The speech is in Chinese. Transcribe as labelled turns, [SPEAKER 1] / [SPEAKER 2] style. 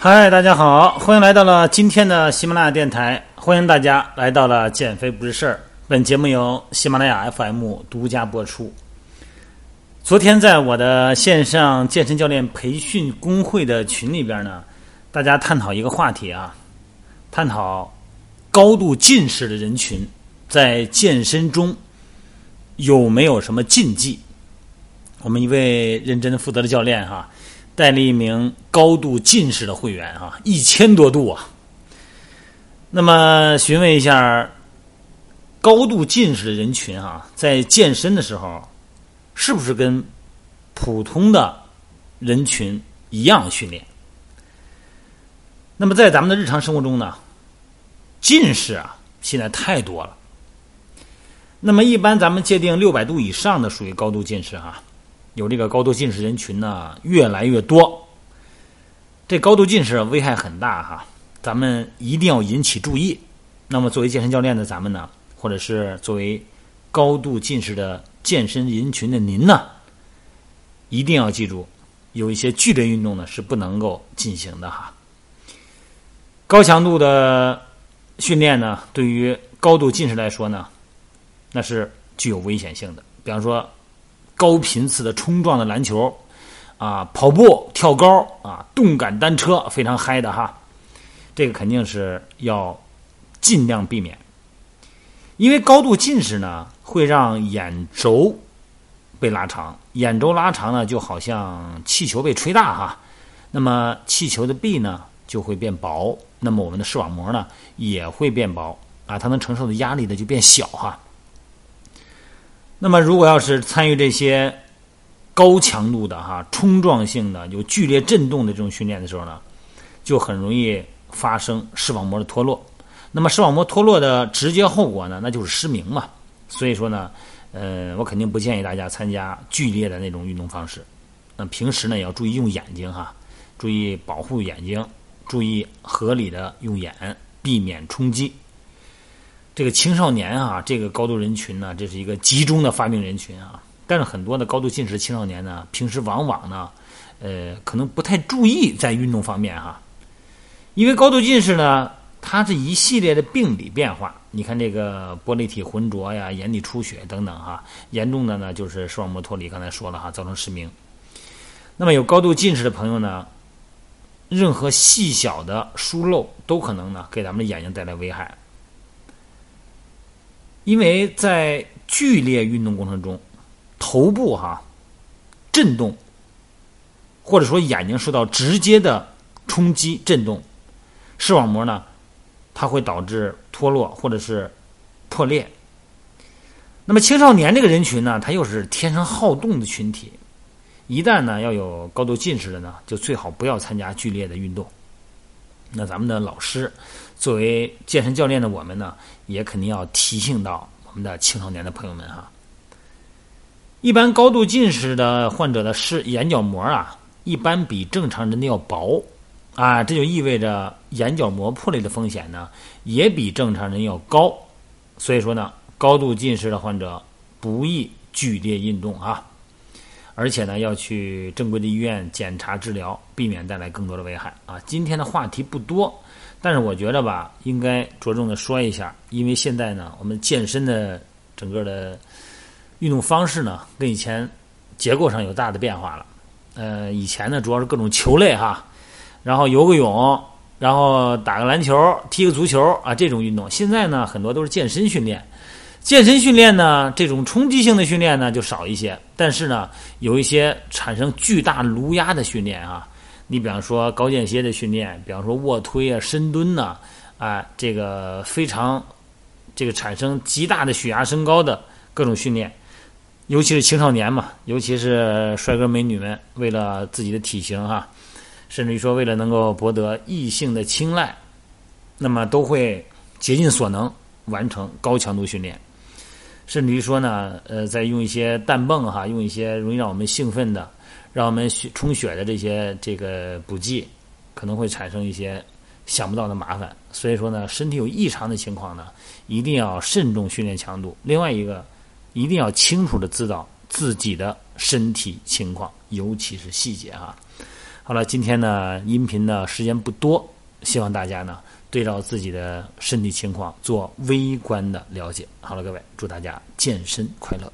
[SPEAKER 1] 嗨，大家好，欢迎来到了今天的喜马拉雅电台，欢迎大家来到了减肥不是事儿。本节目由喜马拉雅 FM 独家播出。昨天在我的线上健身教练培训工会的群里边呢，大家探讨一个话题啊，探讨高度近视的人群在健身中有没有什么禁忌？我们一位认真负责的教练哈。带了一名高度近视的会员啊，一千多度啊。那么询问一下，高度近视的人群啊，在健身的时候，是不是跟普通的人群一样训练？那么在咱们的日常生活中呢，近视啊现在太多了。那么一般咱们界定六百度以上的属于高度近视哈。有这个高度近视人群呢，越来越多。这高度近视危害很大哈，咱们一定要引起注意。那么作为健身教练的咱们呢，或者是作为高度近视的健身人群的您呢，一定要记住，有一些剧烈运动呢是不能够进行的哈。高强度的训练呢，对于高度近视来说呢，那是具有危险性的。比方说。高频次的冲撞的篮球，啊，跑步、跳高啊，动感单车非常嗨的哈，这个肯定是要尽量避免，因为高度近视呢会让眼轴被拉长，眼轴拉长呢就好像气球被吹大哈，那么气球的壁呢就会变薄，那么我们的视网膜呢也会变薄啊，它能承受的压力呢就变小哈。那么，如果要是参与这些高强度的哈冲撞性的、有剧烈震动的这种训练的时候呢，就很容易发生视网膜的脱落。那么，视网膜脱落的直接后果呢，那就是失明嘛。所以说呢，呃，我肯定不建议大家参加剧烈的那种运动方式。那平时呢，也要注意用眼睛哈，注意保护眼睛，注意合理的用眼，避免冲击。这个青少年啊，这个高度人群呢，这是一个集中的发病人群啊。但是很多的高度近视青少年呢，平时往往呢，呃，可能不太注意在运动方面哈。因为高度近视呢，它是一系列的病理变化。你看这个玻璃体浑浊呀、眼底出血等等哈，严重的呢就是视网膜脱离。刚才说了哈，造成失明。那么有高度近视的朋友呢，任何细小的疏漏都可能呢给咱们的眼睛带来危害。因为在剧烈运动过程中，头部哈震动，或者说眼睛受到直接的冲击震动，视网膜呢，它会导致脱落或者是破裂。那么青少年这个人群呢，他又是天生好动的群体，一旦呢要有高度近视的呢，就最好不要参加剧烈的运动。那咱们的老师。作为健身教练的我们呢，也肯定要提醒到我们的青少年的朋友们哈。一般高度近视的患者的视眼角膜啊，一般比正常人的要薄啊，这就意味着眼角膜破裂的风险呢，也比正常人要高。所以说呢，高度近视的患者不宜剧烈运动啊，而且呢，要去正规的医院检查治疗，避免带来更多的危害啊。今天的话题不多。但是我觉得吧，应该着重的说一下，因为现在呢，我们健身的整个的运动方式呢，跟以前结构上有大的变化了。呃，以前呢主要是各种球类哈，然后游个泳，然后打个篮球、踢个足球啊这种运动。现在呢，很多都是健身训练。健身训练呢，这种冲击性的训练呢就少一些，但是呢，有一些产生巨大颅压的训练啊。你比方说高间歇的训练，比方说卧推啊、深蹲呐，啊，这个非常这个产生极大的血压升高的各种训练，尤其是青少年嘛，尤其是帅哥美女们，为了自己的体型哈，甚至于说为了能够博得异性的青睐，那么都会竭尽所能完成高强度训练，甚至于说呢，呃，在用一些氮泵哈，用一些容易让我们兴奋的。让我们血充血的这些这个补剂，可能会产生一些想不到的麻烦。所以说呢，身体有异常的情况呢，一定要慎重训练强度。另外一个，一定要清楚的知道自己的身体情况，尤其是细节哈。好了，今天呢，音频呢时间不多，希望大家呢对照自己的身体情况做微观的了解。好了，各位，祝大家健身快乐。